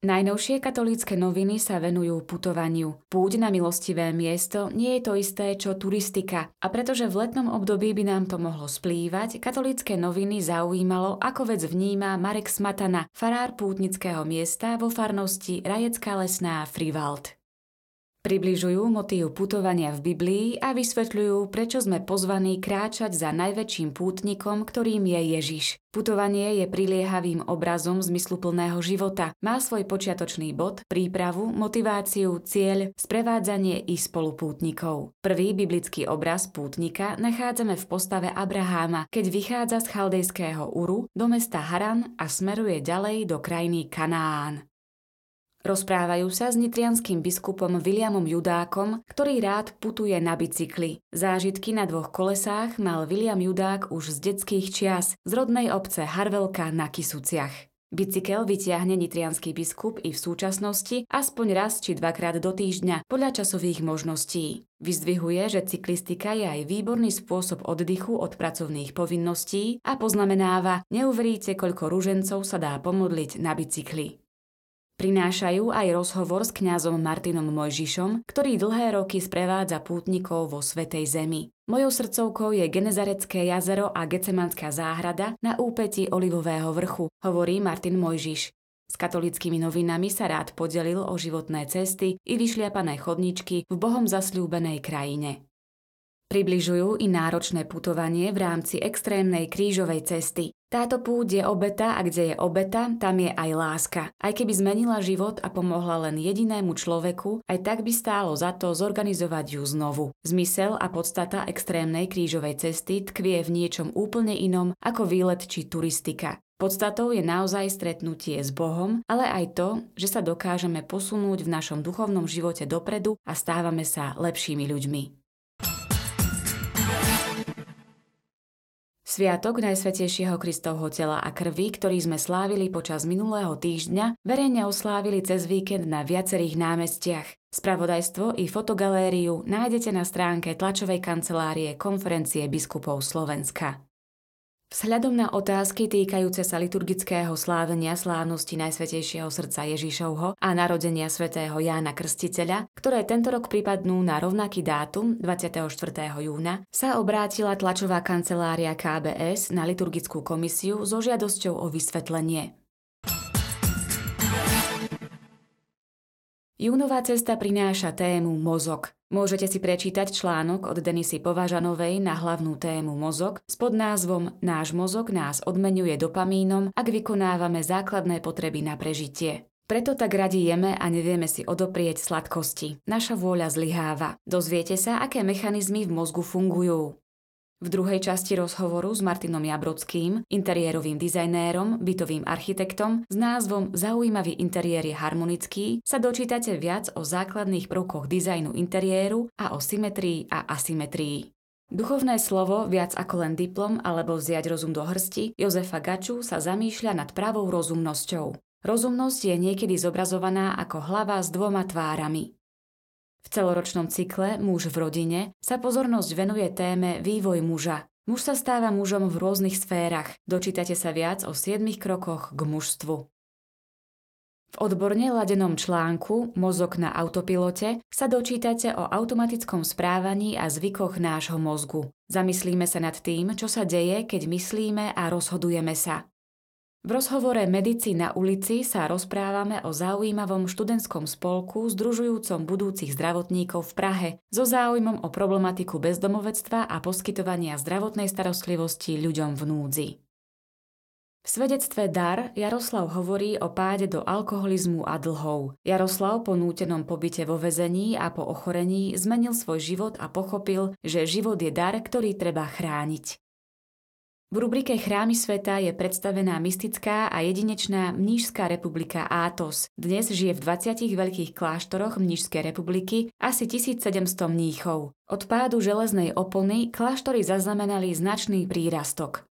Najnovšie katolícke noviny sa venujú putovaniu. Púť na milostivé miesto nie je to isté, čo turistika. A pretože v letnom období by nám to mohlo splývať, katolícke noviny zaujímalo, ako vec vníma Marek Smatana, farár pútnického miesta vo farnosti Rajecká lesná Frivald. Približujú motív putovania v Biblii a vysvetľujú, prečo sme pozvaní kráčať za najväčším pútnikom, ktorým je Ježiš. Putovanie je priliehavým obrazom zmysluplného života. Má svoj počiatočný bod, prípravu, motiváciu, cieľ, sprevádzanie i spolupútnikov. Prvý biblický obraz pútnika nachádzame v postave Abraháma, keď vychádza z chaldejského Uru do mesta Haran a smeruje ďalej do krajiny Kanaán. Rozprávajú sa s nitrianským biskupom Williamom Judákom, ktorý rád putuje na bicykli. Zážitky na dvoch kolesách mal William Judák už z detských čias z rodnej obce Harvelka na Kisuciach. Bicykel vytiahne nitrianský biskup i v súčasnosti aspoň raz či dvakrát do týždňa podľa časových možností. Vyzdvihuje, že cyklistika je aj výborný spôsob oddychu od pracovných povinností a poznamenáva, neuveríte, koľko ružencov sa dá pomodliť na bicykli. Prinášajú aj rozhovor s kňazom Martinom Mojžišom, ktorý dlhé roky sprevádza pútnikov vo Svetej Zemi. Mojou srdcovkou je Genezarecké jazero a Gecemanská záhrada na úpeti Olivového vrchu, hovorí Martin Mojžiš. S katolickými novinami sa rád podelil o životné cesty i vyšliapané chodničky v Bohom zasľúbenej krajine. Približujú i náročné putovanie v rámci extrémnej krížovej cesty. Táto púť je obeta a kde je obeta, tam je aj láska. Aj keby zmenila život a pomohla len jedinému človeku, aj tak by stálo za to zorganizovať ju znovu. Zmysel a podstata extrémnej krížovej cesty tkvie v niečom úplne inom ako výlet či turistika. Podstatou je naozaj stretnutie s Bohom, ale aj to, že sa dokážeme posunúť v našom duchovnom živote dopredu a stávame sa lepšími ľuďmi. Sviatok Najsvetejšieho Kristovho tela a krvi, ktorý sme slávili počas minulého týždňa, verejne oslávili cez víkend na viacerých námestiach. Spravodajstvo i fotogalériu nájdete na stránke tlačovej kancelárie Konferencie biskupov Slovenska. Vzhľadom na otázky týkajúce sa liturgického slávenia slávnosti Najsvetejšieho srdca Ježišovho a narodenia svätého Jána Krstiteľa, ktoré tento rok pripadnú na rovnaký dátum 24. júna, sa obrátila tlačová kancelária KBS na liturgickú komisiu so žiadosťou o vysvetlenie. Júnová cesta prináša tému mozog – Môžete si prečítať článok od Denisy Považanovej na hlavnú tému mozog s podnázvom Náš mozog nás odmenuje dopamínom, ak vykonávame základné potreby na prežitie. Preto tak radi jeme a nevieme si odoprieť sladkosti. Naša vôľa zlyháva. Dozviete sa, aké mechanizmy v mozgu fungujú. V druhej časti rozhovoru s Martinom Jabrodským, interiérovým dizajnérom, bytovým architektom s názvom Zaujímavý interiér je harmonický sa dočítate viac o základných prvkoch dizajnu interiéru a o symetrii a asymetrii. Duchovné slovo, viac ako len diplom alebo vziať rozum do hrsti, Jozefa Gaču sa zamýšľa nad pravou rozumnosťou. Rozumnosť je niekedy zobrazovaná ako hlava s dvoma tvárami. V celoročnom cykle Muž v rodine sa pozornosť venuje téme Vývoj muža. Muž sa stáva mužom v rôznych sférach. Dočítate sa viac o 7 krokoch k mužstvu. V odborne ladenom článku Mozog na autopilote sa dočítate o automatickom správaní a zvykoch nášho mozgu. Zamyslíme sa nad tým, čo sa deje, keď myslíme a rozhodujeme sa. V rozhovore Medici na ulici sa rozprávame o zaujímavom študentskom spolku združujúcom budúcich zdravotníkov v Prahe so záujmom o problematiku bezdomovectva a poskytovania zdravotnej starostlivosti ľuďom v núdzi. V svedectve Dar Jaroslav hovorí o páde do alkoholizmu a dlhov. Jaroslav po nútenom pobyte vo vezení a po ochorení zmenil svoj život a pochopil, že život je dar, ktorý treba chrániť. V rubrike Chrámy sveta je predstavená mystická a jedinečná Mnížská republika Átos. Dnes žije v 20 veľkých kláštoroch Mnížskej republiky asi 1700 mníchov. Od pádu železnej opony kláštory zaznamenali značný prírastok.